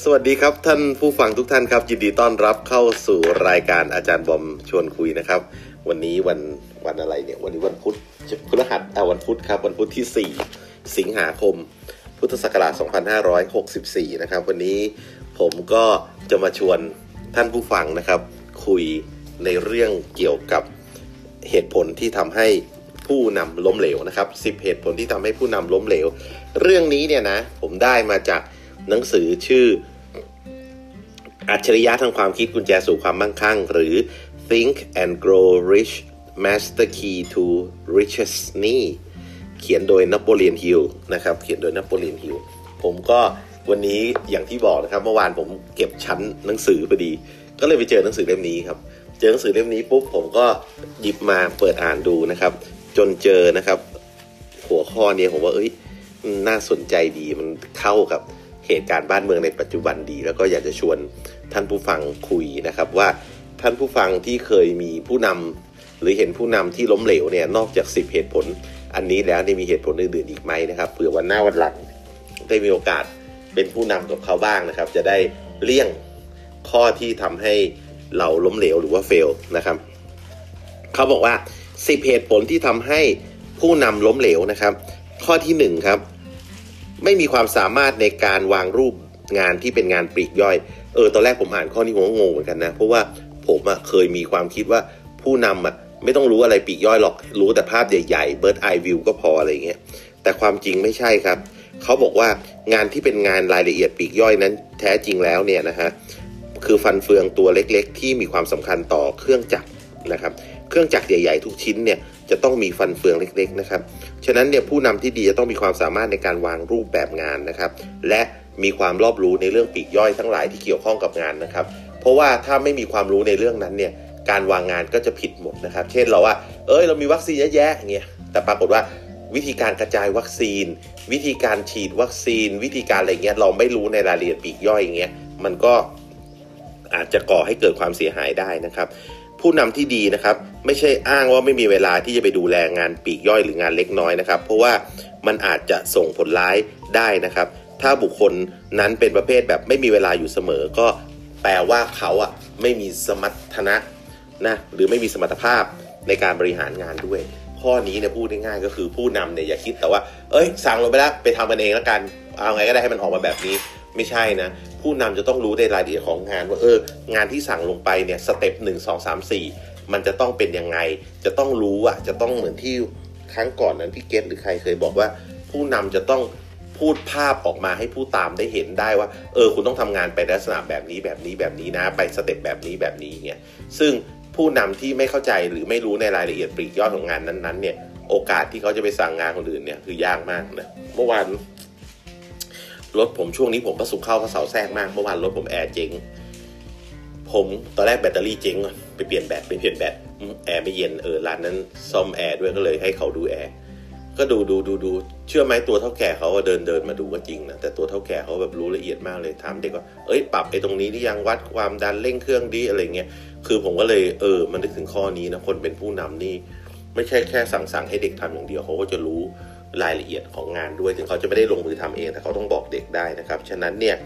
สวัสดีครับท่านผู้ฟังทุกท่านครับ ยินดีต้อนรับเข้าสู่รายการอาจารย์บอมชวนคุยนะครับ วันนี้วันวันอะไรเนี่ย วันนี้วันพุธพฤหัสอ่าวันพุธครับ วันพุธที่ 4 สิงหาคม พุทธศักราช 2564 นะครับ วันนี้ผมก็จะมาชวนท่านผู้ฟังนะครับ คุยในเรื่องเกี่ยวกับเหตุผลที่ทำให้ผู้นำล้มเหลวนะครับ 10 เหตุผลที่ทำให้ผู้นำล้มเหลว เรื่องนี้เนี่ยนะผมได้มาจาก หนังสือชื่อ อัจฉริยะทางความคิดกุญแจสู่ความมั่งคั่ง หรือ Think and Grow Rich Master Key to Riches นี่เขียนโดยนโปเลียนฮิลนะครับ เขียนโดยนโปเลียนฮิลผมก็วันนี้อย่างที่บอกนะครับ เมื่อวานผมเก็บชั้นหนังสือพอดี ก็เลยไปเจอหนังสือเล่มนี้ครับ เจอหนังสือเล่มนี้ปุ๊บผมก็หยิบมาเปิดอ่านดูนะครับ จนเจอนะครับ หัวข้อนี้ผมว่าเอ้ยน่าสนใจดีมันเข้ากับ เหตุการณ์บ้านเมืองในปัจจุบันดี แล้วก็อยากจะชวนท่านผู้ฟังคุยนะครับว่าท่านผู้ฟังที่เคยมีผู้นำหรือเห็นผู้นำที่ล้มเหลวเนี่ยนอกจาก 10 เหตุผล อันนี้แล้วได้มีเหตุผลอื่นๆอีกไหมนะครับเผื่อวันหน้าวันหลังได้มีโอกาสเป็นผู้นำกับเขาบ้างนะครับ จะได้เลี่ยงข้อที่ทำให้เราล้มเหลวหรือว่าเฟลนะครับเขาบอกว่า 10 เหตุผลที่ทำให้ผู้นำล้มเหลวนะครับ ข้อที่1ครับ ไม่มีความสามารถในการวางรูปงานที่เป็นงานปลีกย่อย เออ ตอนแรกผมอ่านข้อนี้ผมก็งงเหมือนกันนะ เพราะว่าผมอะเคยมีความคิดว่าผู้นำอะไม่ต้องรู้อะไรปีกย่อยหรอก รู้แต่ภาพใหญ่ๆ bird eye view ก็พออะไรเงี้ย แต่ความจริงไม่ใช่ครับ เขาบอกว่างานที่เป็นงานรายละเอียดปีกย่อยนั้น แท้จริงแล้วเนี่ยนะฮะ คือฟันเฟืองตัวเล็กๆ ที่มีความสำคัญต่อเครื่องจักรนะครับ เครื่องจักรใหญ่ๆ ทุกชิ้นเนี่ย จะต้องมีฟันเฟืองเล็ก ๆ นะครับ ฉะนั้นเนี่ยผู้นำที่ดีจะต้องมีความสามารถในการวางรูปแบบงานนะครับ และมีความรอบรู้ในเรื่องปีกย่อยทั้งหลายที่เกี่ยวข้องกับงานนะครับ เพราะว่าถ้าไม่มีความรู้ในเรื่องนั้นเนี่ยการวางงานก็จะผิดหมดนะครับ เช่นเราว่า เอ้ยเรามีวัคซีนเยอะแยะเงี้ย แต่ปรากฏว่าวิธีการกระจายวัคซีน วิธีการฉีดวัคซีน วิธีการอะไรเงี้ยเราไม่รู้ในรายละเอียดปีกย่อยอย่างเงี้ยมันก็อาจจะก่อให้เกิดความเสียหายได้นะครับ ผู้นำที่ดีนะครับ ไม่ใช่อ้างว่าไม่มีเวลาที่จะไปดูแลงานปีกย่อยหรืองานเล็กน้อยนะครับ เพราะว่ามันอาจจะส่งผลร้ายได้นะครับ ถ้าบุคคลนั้นเป็นประเภทแบบไม่มีเวลาอยู่เสมอ ก็แปลว่าเขาอะไม่มีสมรรถนะนะหรือไม่มีสมรรถภาพในการบริหารงานด้วย ข้อนี้เนี่ยพูดง่ายๆก็คือผู้นำเนี่ยอย่าคิดแต่ว่า เอ้ยสั่งลงไปแล้วไปทำกันเองแล้วกันเอาไงก็ได้ให้มันออกมาแบบนี้ ไม่ใช่นะ ผู้นำจะต้องรู้ในรายละเอียดของงานว่าเอองานที่สั่งลงไปเนี่ย step หนึ่งสองสามสี่มันจะต้องเป็นยังไง จะต้องรู้อะจะต้องเหมือนที่ครั้งก่อนนั้นพี่เกตหรือใครเคยบอกว่า ผู้นำจะต้องพูดภาพออกมาให้ผู้ตามได้เห็นได้ว่า เออ คุณต้องทำงานไปลักษณะแบบนี้แบบนี้แบบนี้นะ ไป step แบบนี้แบบนี้เนี่ยซึ่งผู้นำที่ไม่เข้าใจหรือไม่รู้ในรายละเอียดปลีกย่อยของงานนั้นๆเนี่ย โอกาสที่เขาจะไปสั่งงานคนอื่นเนี่ยคือยากมากนะเมื่อวาน รถผมช่วงนี้ผมพระศุกร์เข้าพระเสาร์แทรกมากเมื่อวานรถผมแอร์เจ๊งผมตอนแรกแบตเตอรี่เจ๊งก่อนไปเปลี่ยนแบตไปเปลี่ยนแบตแอร์ไม่เย็นเออร้านนั้นซ่อมแอร์ด้วยก็เลยให้เขาดูแอร์ก็ดูดูดูดูเชื่อไหมตัวเถ้าแก่เขาเดินเดินมาดูก็จริงนะแต่ตัวเถ้าแก่เขาแบบรู้ละเอียดมากเลยถามเด็กว่าเอ้ยปรับไอ้ตรงนี้ที่ยังวัดความดันเร่งเครื่องดีอะไรเงี้ยคือผมก็เลยเออมันนึกถึงข้อนี้นะคนเป็นผู้นำนี่ ไม่ใช่แค่สั่งสั่งให้เด็กทำอย่างเดียวเขาก็จะรู้ รายละเอียดของงานด้วย ถึงเขาจะไม่ได้ลงมือทำเอง แต่เขาต้องบอกเด็กได้นะครับ ฉะนั้นเนี่ย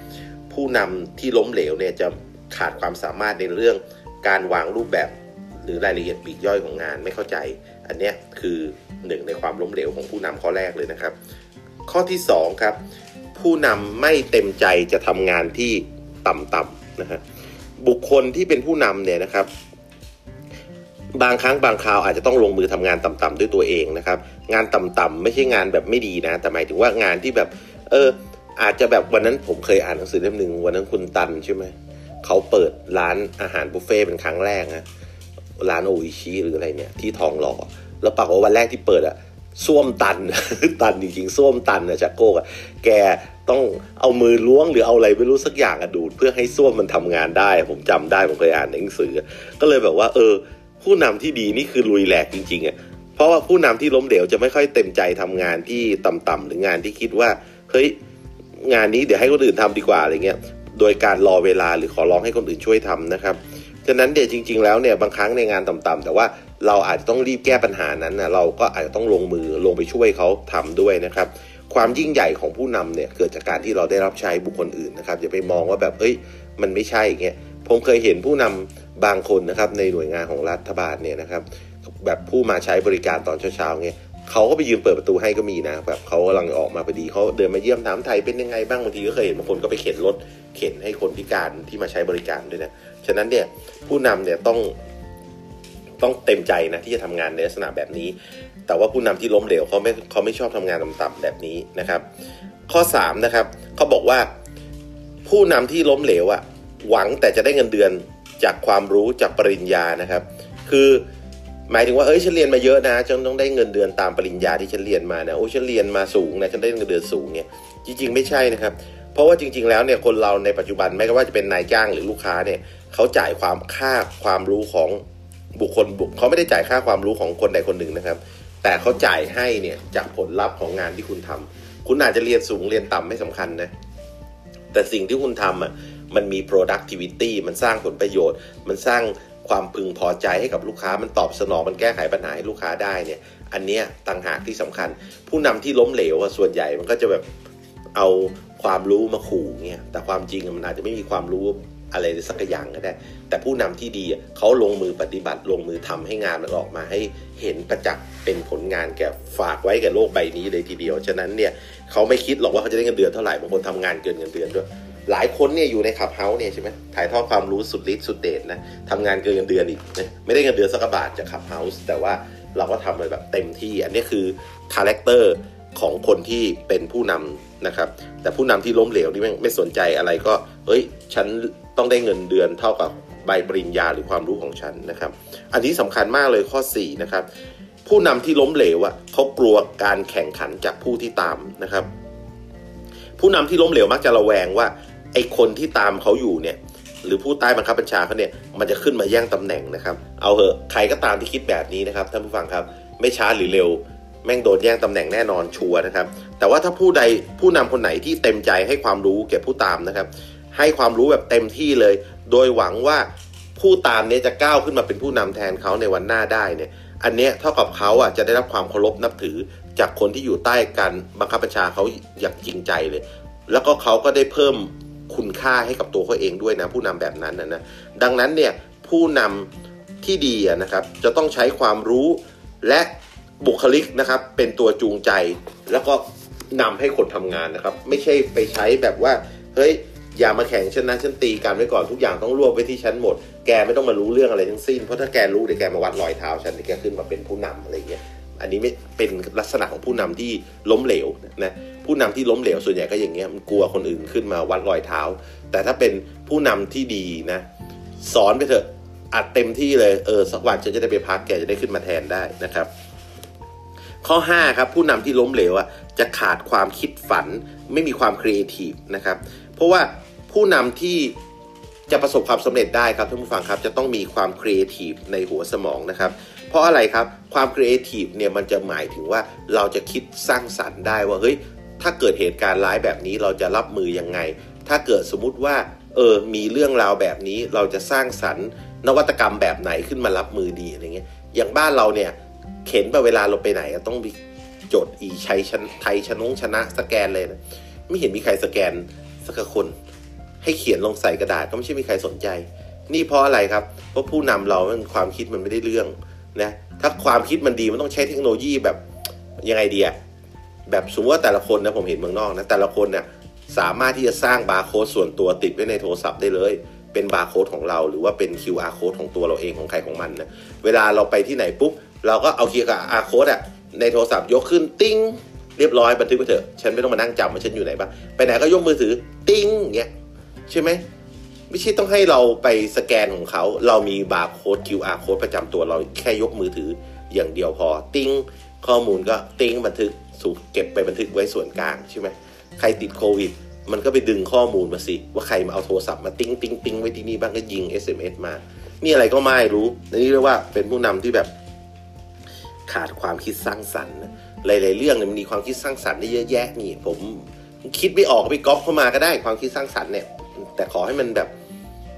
ผู้นำที่ล้มเหลวเนี่ยจะขาดความสามารถในเรื่องการวางรูปแบบ หรือรายละเอียดปีกย่อยของงานไม่เข้าใจ อันนี้คือหนึ่งในความล้มเหลวของผู้นำข้อแรกเลยนะครับ ข้อที่2ครับผู้นำไม่เต็มใจจะทำงานที่ต่ำๆนะฮะบุคคลที่เป็นผู้นำเนี่ยนะครับ บางครั้งบางคราวอาจจะต้องลงมือทำงานต่ำๆด้วยตัวเองนะครับงานต่ำๆไม่ใช่งานแบบไม่ดีนะ แต่หมายถึงว่างานที่แบบ เออ อาจจะแบบวันนั้นผมเคยอ่านหนังสือเล่มหนึ่งวันนั้นคุณตันใช่ไหมเขาเปิดร้านอาหารบุฟเฟ่เป็นครั้งแรกนะร้านโออิชิหรืออะไรเนี่ย ที่ทองหล่อแล้วปรากฏวันแรกที่เปิดอะส้วมตันตันจริงๆส้วมตันอะจากโก้อะแกต้องเอามือล้วงหรือเอาอะไรไม่รู้สักอย่างอะดูด เพื่อให้ส้วมมันทำงานได้ ผมจำได้ผมเคยอ่านในหนังสือ ก็เลยแบบว่า เออ ผู้นำที่ดีนี่คือลุยแหลกจริงๆอะเพราะว่าผู้นำที่ล้มเหลวจะไม่ค่อยเต็มใจทำงานที่ต่ำๆหรืองานที่คิดว่าเฮ้ยงานนี้เดี๋ยวให้คนอื่นทำดีกว่าอะไรเงี้ยโดยการรอเวลาหรือขอร้องให้คนอื่นช่วยทำนะครับฉะนั้นเดี๋ยวจริง ๆ แล้วเนี่ยบางครั้งในงานต่ำๆแต่ว่าเราอาจจะต้องรีบแก้ปัญหานั้นนะเราก็อาจจะต้องลงมือลงไปช่วยเขาทำด้วยนะครับความยิ่งใหญ่ของผู้นำเนี่ยเกิดจากการที่เราได้รับใช้บุคคลอื่นนะครับอย่าไปมองว่าแบบเอ้ยมันไม่ใช่อย่างเงี้ย ผมเคยเห็นผู้นำบางคนนะครับในหน่วยงานของรัฐบาลเนี่ยนะครับแบบผู้มาใช้บริการตอนเช้าๆเงี้ยเขาก็ไปยืนเปิดประตูให้ก็มีนะแบบเขากำลังออกมาพอดีเขาเดินมาเยี่ยมถามไทยเป็นยังไงบ้างบางทีก็เคยเห็นบางคนก็ไปเข็นรถเข็นให้คนพิการที่มาใช้บริการด้วยนะฉะนั้นเนี่ยผู้นำเนี่ยต้องต้องเต็มใจนะที่จะทำงานในลักษณะแบบนี้ แต่ว่าผู้นำที่ล้มเหลวเขาไม่เขาไม่ชอบทำงานต่ำๆแบบนี้นะครับ ข้อ3นะครับเขาบอกว่าผู้นำที่ล้มเหลวอะ หวังแต่จะได้เงินเดือนจากความรู้จากปริญญานะครับ คือหมายถึงว่าเอ้ยฉันเรียนมาเยอะนะฉันต้องได้เงินเดือนตามปริญญาที่ฉันเรียนมานะโอ้ฉันเรียนมาสูงนะฉันได้เงินเดือนสูงเนี่ยจริง ๆ ไม่ใช่นะครับ เพราะว่าจริง ๆ แล้วเนี่ยคนเราในปัจจุบันไม่ว่าจะเป็นนายจ้างหรือลูกค้าเนี่ยเขาจ่ายความค่าความรู้ของบุคคลบุคเขาไม่ได้จ่ายค่าความรู้ของคนใดคนหนึ่งนะครับ แต่เขาจ่ายให้เนี่ยจากผลลัพธ์ของงานที่คุณทำคุณอาจจะเรียนสูงเรียนต่ำไม่สำคัญนะแต่สิ่งที่คุณทำอะ มันมี productivity มันสร้างผลประโยชน์ มันสร้างความพึงพอใจให้กับลูกค้า มันตอบสนอง มันแก้ไขปัญหาให้ลูกค้าได้เนี่ย อันเนี้ยต่างหากที่สำคัญ ผู้นำที่ล้มเหลวส่วนใหญ่มันก็จะแบบเอาความรู้มาขู่เงี้ยแต่ความจริงมันอาจจะไม่มีความรู้อะไรสักอย่างก็ได้ แต่ผู้นำที่ดีเขาลงมือปฏิบัติ ลงมือทำให้งานมันออกมาให้เห็นประจักษ์เป็นผลงานแก่ฝากไว้แก่โลกใบนี้เลยทีเดียว ฉะนั้นเนี่ยเขาไม่คิดหรอกว่าเขาจะได้เงินเดือนเท่าไหร่ บางคนทำงานเกินเงินเดือนด้วย หลายคนเนี่ยอยู่ใน Clubhouse เนี่ยใช่ไหมถ่ายทอดความรู้สุดฤทธิ์สุดเดชนะทำงานเกินเงินเดือนอีกนะไม่ได้เงินเดือนสักบาทจาก Clubhouse แต่ว่าเราก็ทำเลยแบบเต็มที่ อันนี้คือ character ของคนที่เป็นผู้นำนะครับ แต่ผู้นำที่ล้มเหลวนี่ไม่ไม่สนใจอะไรก็ เอ้ย ฉันต้องได้เงินเดือนเท่ากับใบปริญญาหรือความรู้ของฉันนะครับ อันนี้สำคัญมากเลยข้อ 4 นะครับ ผู้นำที่ล้มเหลวอะเขากลัวการแข่งขันจากผู้ที่ตามนะครับ ผู้นำที่ล้มเหลวมักจะระแวงว่า ไอ้คนที่ตามเขาอยู่เนี่ยหรือผู้ใต้บังคับบัญชาเขาเนี่ยมันจะขึ้นมาแย่งตำแหน่งนะครับ เอาเหอะใครก็ตามที่คิดแบบนี้นะครับท่านผู้ฟังครับไม่ช้าหรือเร็ว แม่งโดนแย่งตำแหน่งแน่นอนชัวร์นะครับ แต่ว่าถ้าผู้ใดผู้นำคนไหนที่เต็มใจให้ความรู้แก่ผู้ตามนะครับ ให้ความรู้แบบเต็มที่เลย โดยหวังว่าผู้ตามเนี่ยจะก้าวขึ้นมาเป็นผู้นำแทนเขาในวันหน้าได้เนี่ย อันเนี้ยเท่ากับเขาอะจะได้รับความเคารพนับถือจากคนที่อยู่ใต้การบังคับบัญชาเขาอย่างจริงใจเลย แล้วก็เขาก็ได้เพิ่ม คุณค่าให้กับตัวเขาเองด้วยนะผู้นำแบบนั้นนะนะดังนั้นเนี่ยผู้นำที่ดีนะครับจะต้องใช้ความรู้และบุคลิกนะครับเป็นตัวจูงใจ แล้วก็นำให้คนทำงานนะครับ ไม่ใช่ไปใช้แบบว่าเฮ้ยอย่ามาแข่งฉันนะฉันตีกันไว้ก่อนทุกอย่างต้องรวบไว้ที่ฉันหมด แกไม่ต้องมารู้เรื่องอะไรทั้งสิ้นเพราะถ้าแกรู้เดี๋ยวแกมาวัดรอยเท้าฉันเดี๋ยวแกขึ้นมาเป็นผู้นำอะไรเงี้ย อันนี้ไม่เป็นลักษณะของผู้นำที่ล้มเหลวนะผู้นำที่ล้มเหลวส่วนใหญ่ก็อย่างเงี้ยมันกลัวคนอื่นขึ้นมาวัดรอยเท้า แต่ถ้าเป็นผู้นำที่ดีนะสอนไปเถอะอัดเต็มที่เลยเออสักวันฉันจะได้ไปพักแกจะได้ขึ้นมาแทนได้นะครับ ข้อ 5 ครับผู้นำที่ล้มเหลวอะจะขาดความคิดฝันไม่มีความครีเอทีฟนะครับเพราะว่าผู้นำที่จะประสบความสำเร็จได้ครับท่านผู้ฟังครับจะต้องมีความครีเอทีฟในหัวสมองนะครับ ราะอะไรครับ ความครีเอทีฟเนี่ยมันจะหมายถึงว่าเราจะคิดสร้างสรรค์ได้ว่าเฮ้ยถ้าเกิดเหตุการณ์ร้ายแบบนี้เราจะรับมือยังไง ถ้าเกิดสมมติว่าเออมีเรื่องราวแบบนี้เราจะสร้างสรรค์นวัตกรรมแบบไหนขึ้นมารับมือดีอะไรเงี้ยอย่างบ้านเราเนี่ยเข็นไปเวลาเราไปไหนต้องมีจทย์อีชัยชนไทยชนงชนะสแกนเลยนะไม่เห็นมีใครสแกนสักคน ให้เขียนลงใส่กระดาษก็ไม่ใช่มีใครสนใจ นี่เพราะอะไรครับเพราะผู้นำเรามันความคิดมันไม่ได้เรื่อง นะถ้าความคิดมันดีมันต้องใช้เทคโนโลยีแบบยังไงดีอะแบบสมมติว่าแต่ละคนนะผมเห็นเมืองนอกนะแต่ละคนเนี่ยสามารถที่จะสร้างบาร์โค้ดส่วนตัวติดไว้ในโทรศัพท์ได้เลย เป็นบาร์โค้ดของเราหรือว่าเป็น QR โค้ดของตัวเราเองของใครของมันนะเวลาเราไปที่ไหนปุ๊บเราก็เอา QR โค้ดอะในโทรศัพท์ยกขึ้นติ้งเรียบร้อยบันทึกไปเถอะ ฉันไม่ต้องมานั่งจำว่าฉันอยู่ไหนบ้างไปไหนก็ยกมือถือติ้งเงี้ยใช่ไหม ไม่ใช่ต้องให้เราไปสแกนของเขา เรามีบาร์โค้ด QR โค้ดประจำตัวเราแค่ยกมือถืออย่างเดียวพอ ติ้งข้อมูลก็ติ้งบันทึกสูเก็บไปบันทึกไว้ส่วนกลางใช่ไหมใครติดโควิด มันก็ไปดึงข้อมูลมาสิ ว่าใครมาเอาโทรศัพท์มาติ้งติ้งติ้งไว้ที่นี่บ้างก็ยิง SMS มา นี่อะไรก็ไม่รู้นี่เรียกว่าเป็นผู้นำที่แบบขาดความคิดสร้างสรรค์ หลาย ๆ เรื่องเนี่ยมันมีความคิดสร้างสรรค์ได้เยอะแยะนี่ ผมคิดไม่ออกไปก๊อปเข้ามาก็ได้ความคิดสร้างสรรค์เนี่ย แต่ขอให้มันแบบ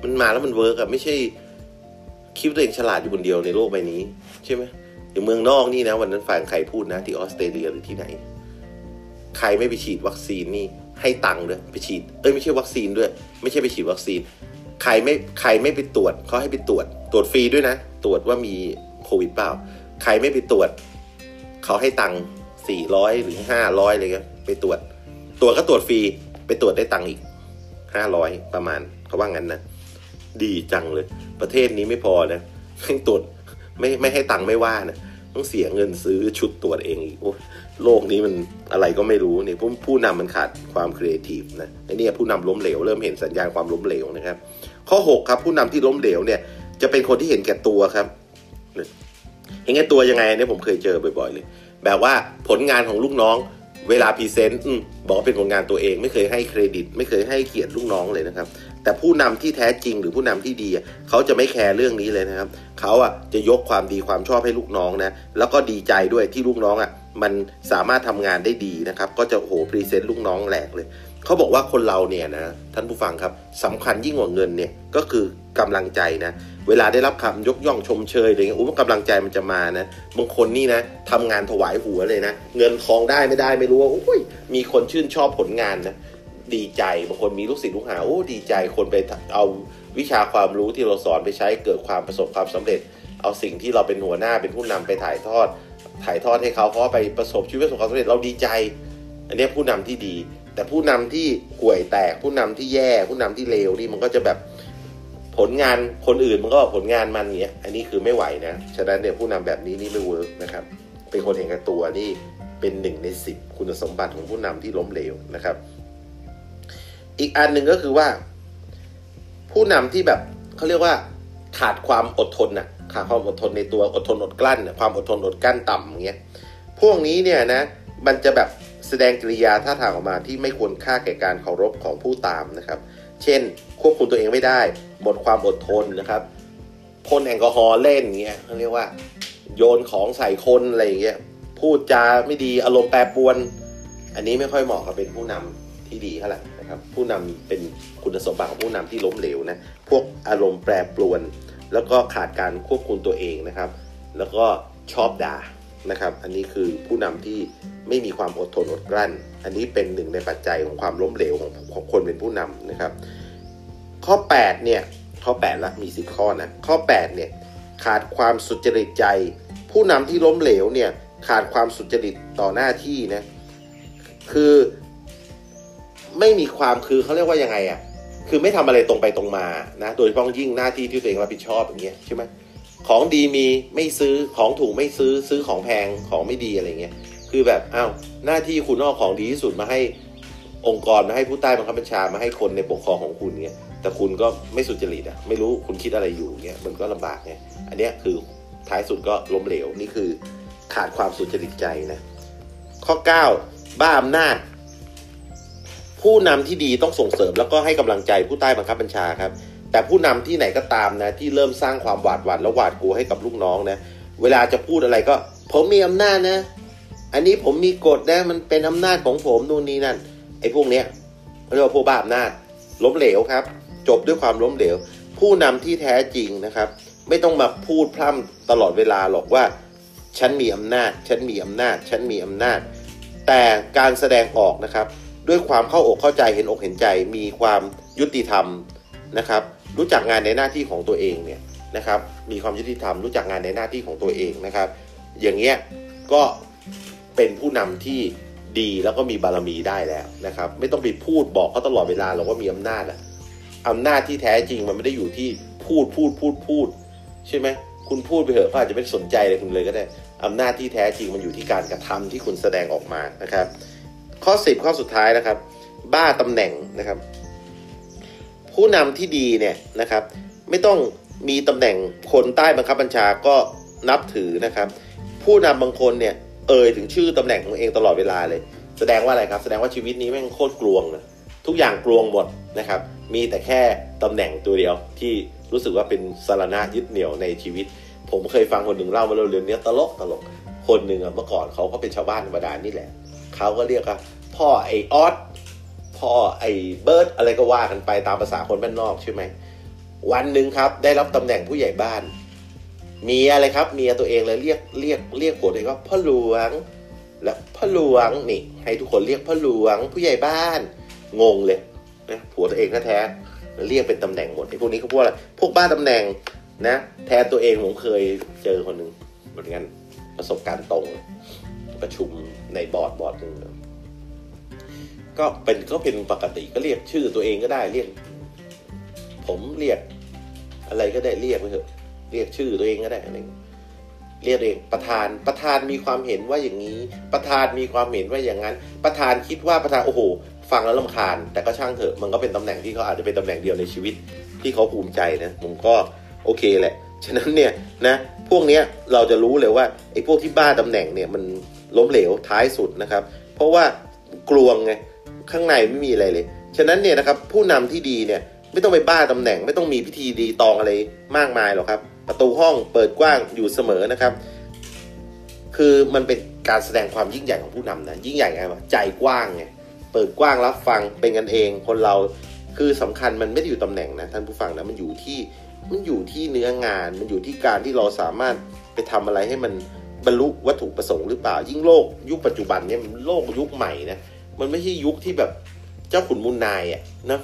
มันมาแล้วมัน work อะไม่ใช่คิดตัวเองฉลาดอยู่คนเดียวในโลกใบนี้ ใช่ไหมอย่างเมืองนอกนี่นะ วันนั้นฝ่ายใครพูดนะ ที่ออสเตรเลียหรือที่ไหน ใครไม่ไปฉีดวัคซีนนี่ให้ตังค์ด้วยไปฉีดเอ้ยไม่ใช่วัคซีนด้วย ไม่ใช่ไปฉีดวัคซีน ใครไม่ใครไม่ไปตรวจเขาให้ไปตรวจ ตรวจฟรีด้วยนะ ตรวจว่ามีโควิดเปล่า ใครไม่ไปตรวจเขาให้ตังค์สี่ร้อยหรือห้าร้อยอะไรเงี้ยไปตรวจ ตรวจก็ตรวจฟรีไปตรวจได้ตังค์อีกห้าร้อยประมาณเขาว่างั้นนะ ดีจังเลย ประเทศนี้ไม่พอนะให้ตรวจไม่ไม่ให้ตังค์ไม่ว่านะต้องเสียเงินซื้อชุดตรวจเองอีกโอ้โลกนี้มันอะไรก็ไม่รู้เนี่ยผู้ผู้นำมันขาดความครีเอทีฟนะไอ้นี่ผู้นำล้มเหลวเริ่มเห็นสัญญาณความล้มเหลวนะครับ ข้อ 6 ครับผู้นำที่ล้มเหลวเนี่ยจะเป็นคนที่เห็นแก่ตัวครับเห็นแก่ตัวยังไงเนี่ยผมเคยเจอบ่อยๆเลย แบบว่าผลงานของลูกน้องเวลา present บอกเป็นผลงานตัวเอง ไม่เคยให้เครดิต ไม่เคยให้เกียรติลูกน้องเลยนะครับ แต่ผู้นำที่แท้จริงหรือผู้นำที่ดีเขาจะไม่ care เรื่องนี้เลยนะครับเขาอะจะยกความดีความชอบให้ลูกน้องนะแล้วก็ดีใจด้วยที่ลูกน้องอะมันสามารถทำงานได้ดีนะครับ ก็จะโห present ลูกน้องแหลกเลยเขาบอกว่าคนเราเนี่ยนะท่านผู้ฟังครับสำคัญยิ่งกว่าเงินเนี่ยก็คือกำลังใจนะเวลาได้รับคำยกย่องชมเชยอะไรเงี้ยอุ้กำลังใจมันจะมานะบางคนนี่นะทำงานถวายหัวเลยนะ เงินทองได้ไม่ได้ไม่รู้ว่าอุ้ยมีคนชื่นชอบผลงานนะ ดีใจบางคนมีลูกศิษย์ลูกหาโอ้ดีใจคนไปเอาวิชาความรู้ที่เราสอนไปใช้เกิดความประสบความสำเร็จ เอาสิ่งที่เราเป็นหัวหน้าเป็นผู้นำไปถ่ายทอด ถ่ายทอดให้เขาเขาไปประสบชีวิตประสบความสำเร็จเราดีใจ อันนี้ผู้นำที่ดี แต่ผู้นำที่ห่วยแตก ผู้นำที่แย่ ผู้นำที่เลวนี่มันก็จะแบบผลงานคนอื่นมันก็ผลงานมันเนี้ยอันนี้คือไม่ไหวนะฉะนั้นเนี่ยผู้นำแบบนี้นี่ไม่เวิร์กนะครับเป็นคนเห็นกับตัวนี่เป็นหนึ่งในสิบคุณสมบัติของผู้นำที่ล้มเหลวนะครับ อีกอันหนึ่งก็คือว่า ผู้นำที่แบบเขาเรียกว่าขาดความอดทนนะขาดความอดทนในตัวอดทนอดกลั้นความอดทนอดกลั้นต่ำอย่างเงี้ยพวกนี้เนี่ยนะมันจะแบบแสดงกิริยาท่าทางออกมาที่ไม่ควรค่าแก่การเคารพของผู้ตามนะครับ เช่น ควบคุมตัวเองไม่ได้หมดความอดทนนะครับพ่นแอลกอฮอล์เล่นเงี้ยเขาเรียกว่า โยนของใส่คนอะไรอย่างเงี้ยพูดจาไม่ดีอารมณ์แปรปรวน อันนี้ไม่ค่อยเหมาะกับเป็นผู้นำที่ดีเท่าไหร่ นะครับผู้นำเป็นคุณสมบัติของผู้นำที่ล้มเหลวนะพวกอารมณ์แปรปรวน แล้วก็ขาดการควบคุมตัวเองนะครับ แล้วก็ชอบด่านะครับ อันนี้คือผู้นำที่ไม่มีความอดทนอดกลั้น อันนี้เป็นหนึ่งในปัจจัยของความล้มเหลวของของคนเป็นผู้นำนะครับ ข้อ 8 เนี่ย ข้อ 8 ละมี 10 ข้อนะข้อ 8 เนี่ย ขาดความสุจริตใจ ผู้นำที่ล้มเหลวเนี่ยขาดความสุจริตต่อหน้าที่นะคือ ไม่มีความคือเขาเรียกว่ายังไงอะ่ะคือไม่ทำอะไรตรงไปตรงมานะโดยเฉพาะยิ่งหน้าที่ที่ตัวเองรับผิดชอบอย่างเงี้ยใช่ไหมของดีมีไม่ซื้อของถูกไม่ซื้อซื้อของแพงของไม่ดีอะไรเงี้ยคือแบบอ้าวหน้าที่คุณเอาของดีที่สุดมาให้องค์กรมาให้ผู้ใต้บังคับบัญชามาให้คนในปกครองของคุณเงี้ยแต่คุณก็ไม่สุจริตอะไม่รู้คุณคิดอะไรอยู่เงี้ยมันก็ลำบากไงอันเนี้ยคือท้ายสุดก็ล้มเหลวนี่คือขาดความสุจริตใจนะข้อ 9 บ้าอำนาจ ผู้นำที่ดีต้องส่งเสริมแล้วก็ให้กำลังใจผู้ใต้บังคับบัญชาครับ แต่ผู้นำที่ไหนก็ตามนะที่เริ่มสร้างความหวาดหวั่นและหวาดกลัวให้กับลูกน้องนะเวลาจะพูดอะไรก็ ผมมีอำนาจนะ อันนี้ผมมีกฎนะมันเป็นอำนาจของผมนู่นนี่นั่นไอ้พวกเนี้ยเรียกว่าพวกบ้าอำนาจล้มเหลวครับ จบด้วยความล้มเหลว ผู้นำที่แท้จริงนะครับ ไม่ต้องมาพูดพร่ำตลอดเวลาหรอกว่า ฉันมีอำนาจ ฉันมีอำนาจ ฉันมีอำนาจ แต่การแสดงออกนะครับ ด้วยความเข้าอกเข้าใจเห็นอกเห็นใจ มีความยุติธรรมนะครับ รู้จักงานในหน้าที่ของตัวเองเนี่ยนะครับ มีความยุติธรรม รู้จักงานในหน้าที่ของตัวเองนะครับ อย่างเงี้ยก็เป็นผู้นำที่ดีแล้วก็มีบารมีได้แล้วนะครับ ไม่ต้องไปพูดบอกเขาตลอดเวลาหรอกว่ามีอำนาจอะอำนาจที่แท้จริงมันไม่ได้อยู่ที่พูดพูดพูดพูด ใช่ไหมคุณพูดไปเถอะเขาอาจจะไม่สนใจเลยคุณเลยก็ได้อำนาจที่แท้จริงมันอยู่ที่การกระทำที่คุณแสดงออกมานะครับ ข้อ 10 ข้อสุดท้ายนะครับ บ้าตำแหน่งนะครับ ผู้นำที่ดีเนี่ยนะครับ ไม่ต้องมีตำแหน่งคนใต้บังคับบัญชาก็นับถือนะครับ ผู้นำบางคนเนี่ยเอ่ยถึงชื่อตำแหน่งของเองตลอดเวลาเลย แสดงว่าอะไรครับ แสดงว่าชีวิตนี้แม่งโคตรกลวงนะทุกอย่างกลวงหมดนะครับ มีแต่แค่ตำแหน่งตัวเดียวที่รู้สึกว่าเป็นสารณะยึดเหนี่ยวในชีวิต ผมเคยฟังคนหนึ่งเล่ามาเรื่องนี้ตลกตลกคนหนึ่งอะเมื่อก่อนเขาก็เป็นชาวบ้านธรรมดานี่แหละเขาก็เรียกว่า พ่อไอออสพ่อไอเบิร์ดอะไรก็ว่ากันไปตามภาษาคนบ้านนอกใช่ไหมวันหนึ่งครับได้รับตำแหน่งผู้ใหญ่บ้านเมียอะไรครับเมียตัวเองเลยเรียกเรียกเรียกผัวตัวเองว่าพ่อหลวง และพ่อหลวงนี่ ให้ทุกคนเรียกพ่อหลวง ผู้ใหญ่บ้านงงเลยนะผัวตัวเองแท้ๆเรียกเป็นตำแหน่งหมดไอ้พวกนี้เขาพวกอะไรพวกบ้าตำแหน่งนะ แทนตัวเองผมเคยเจอคนหนึ่งเหมือนกันประสบการณ์ตรง ประชุมในบอร์ดบอร์ดหนึ่ง ก็เป็นก็เป็นปกติก็เรียกชื่อตัวเองก็ได้เรียก ผมเรียก อะไรก็ได้เรียกไปเถอะเรียกชื่อตัวเองก็ได้อะไรเรียกเองประธานประธานมีความเห็นว่าอย่างนี้ ประธานมีความเห็นว่าอย่างนั้น ประธานคิดว่าประธานโอ้โห ฟังแล้วลำคาญ แต่ก็ช่างเถอะมันก็เป็นตำแหน่งที่เขาอาจจะเป็นตำแหน่งเดียวในชีวิตที่เขาภูมิใจนะผมก็โอเคแหละฉะนั้นเนี่ยนะพวกเนี้ยเราจะรู้เลยว่าไอ้พวกที่บ้าตำแหน่งเนี่ยมันล้มเหลวท้ายสุดนะครับ เพราะว่ากลวงไง ข้างในไม่มีอะไรเลย ฉะนั้นเนี่ยนะครับผู้นำที่ดีเนี่ยไม่ต้องไปบ้าตำแหน่ง ไม่ต้องมีพิธีดีตองอะไรมากมายหรอกครับ ประตูห้องเปิดกว้างอยู่เสมอนะครับ คือมันเป็นการแสดงความยิ่งใหญ่ของผู้นำนะยิ่งใหญ่ไงวะใจกว้างไงเปิดกว้างรับฟังเป็นกันเองคนเราคือสำคัญมันไม่ได้อยู่ตำแหน่งนะท่านผู้ฟังนะมันอยู่ที่มันอยู่ที่เนื้องาน มันอยู่ที่การที่เราสามารถไปทำอะไรให้มันบรรลุวัตถุประสงค์หรือเปล่า ยิ่งโลกยุคปัจจุบันเนี่ยโลกยุคใหม่นะ มันไม่ใช่ยุคที่แบบเจ้าขุนมูลนายอะนะ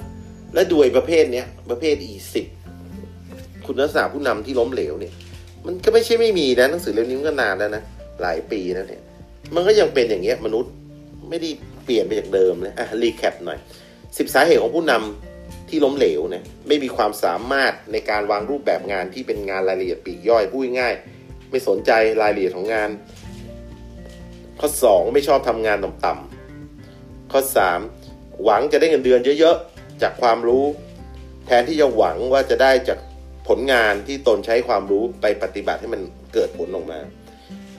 และด้วยประเภทเนี้ยประเภทอีสิบคุณลักษณะผู้นำที่ล้มเหลวเนี่ย มันก็ไม่ใช่ไม่มีนะหนังสือเล่มนี้มันก็นานแล้วนะหลายปีแล้วเนี่ย มันก็ยังเป็นอย่างเงี้ยมนุษย์ไม่ได้เปลี่ยนไปจากเดิมเลยอะรีแคปหน่อยสิบสาเหตุของผู้นำที่ล้มเหลวเนี่ยไม่มีความสามารถในการวางรูปแบบงานที่เป็นงานรายละเอียดปีกย่อยพูดง่าย ไม่สนใจรายละเอียดของงาน ข้อ 2 ไม่ชอบทำงานต่ำๆ ข้อ 3 หวังจะได้เงินเดือนเยอะๆ จากความรู้ แทนที่จะหวังว่าจะได้จากผลงานที่ตนใช้ความรู้ไปปฏิบัติให้มันเกิดผลออกมา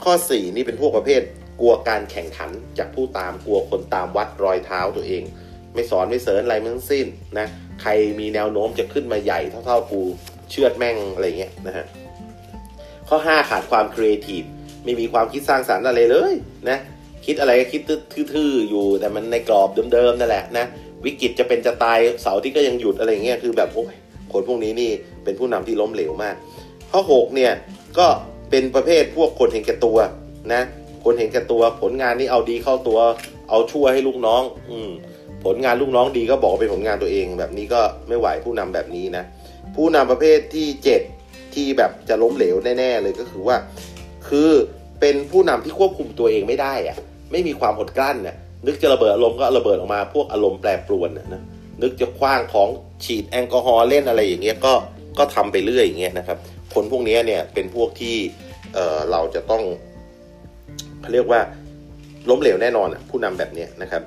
ข้อ 4 นี่เป็นพวกประเภท กลัวการแข่งขันจากผู้ตามกลัวคนตามวัดรอยเท้าตัวเอง ไม่สอนไม่เสริญอะไรทั้งสิ้นนะใครมีแนวโน้มจะขึ้นมาใหญ่เท่าๆกูเชือดแม่งอะไรเงี้ยนะฮะข้อ 5 ขาดความครีเอทีฟไม่มีความคิดสร้างสรรค์อะไรเลยนะ คิดอะไรก็คิดทื่อๆอยู่ แต่มันในกรอบเดิมๆนั่นแหละนะ วิกฤตจะเป็นจะตายเสาร์ที่ก็ยังหยุดอะไรเงี้ยคือแบบโอ้ยคนพวกนี้นี่เป็นผู้นำที่ล้มเหลวมากข้อ6เนี่ยก็เป็นประเภทพวกคนเห็นแก่ตัวนะคนเห็นแก่ตัวผลงานนี่เอาดีเข้าตัวเอาชั่วให้ลูกน้อง อืมผลงานลูกน้องดีก็บอกเป็นผลงานตัวเอง แบบนี้ก็ไม่ไหวผู้นำแบบนี้นะผู้นำประเภทที่ 7 ที่แบบจะล้มเหลวแน่ ๆ เลยก็คือว่า คือเป็นผู้นำที่ควบคุมตัวเองไม่ได้อะ ไม่มีความอดกลั้นเนี่ยนึกจะระเบิดอารมณ์ก็ระเบิดออกมา พวกอารมณ์แปรปรวนนะนะนึกจะคว้างของฉีดแอลกอฮอล์เล่นอะไรอย่างเงี้ยก็ก็ทำไปเรื่อยอย่างเงี้ยนะครับคนพวกนี้เนี่ยเป็นพวกที่เอ่อเราจะต้องเขาเรียกว่าล้มเหลวแน่นอนผู้นำแบบนี้นะครับ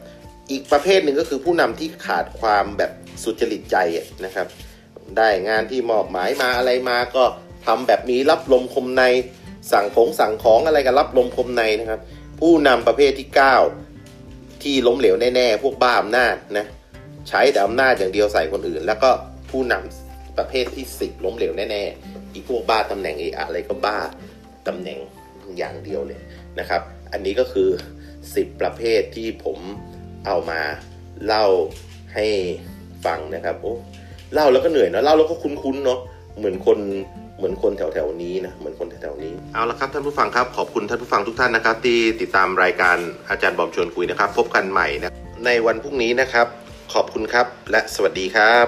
อีกประเภทหนึ่งก็คือผู้นำที่ขาดความแบบสุจริตใจนะครับ ได้งานที่มอบหมายมาอะไรมาก็ทำแบบมีรับลมคมในสั่งของสั่งของอะไรกันรับลมคมในนะครับ ผู้นำประเภทที่ 9 ที่ล้มเหลวแน่ๆ พวกบ้าอำนาจนะใช้แต่อำนาจอย่างเดียวใส่คนอื่น แล้วก็ผู้นำประเภทที่ 10 ล้มเหลวแน่ๆอีกพวกบ้าตำแหน่งเออะไรก็บ้าตำแหน่งอย่างเดียวเลยนะครับ อันนี้ก็คือ 10 ประเภทที่ผมเอามาเล่าให้ฟังนะครับโอ้เล่าแล้วก็เหนื่อยเนาะเล่าแล้วก็คุ้นๆเนาะเหมือนคน เหมือนคนแถวๆนี้นะเหมือนคนแถวๆนี้เอาละครับท่านผู้ฟังครับขอบคุณท่านผู้ฟังทุกท่านนะครับ ที่ติดตามรายการอาจารย์บอมชวนคุยนะครับ พบกันใหม่นะในวันพรุ่งนี้นะครับ ขอบคุณครับและสวัสดีครับ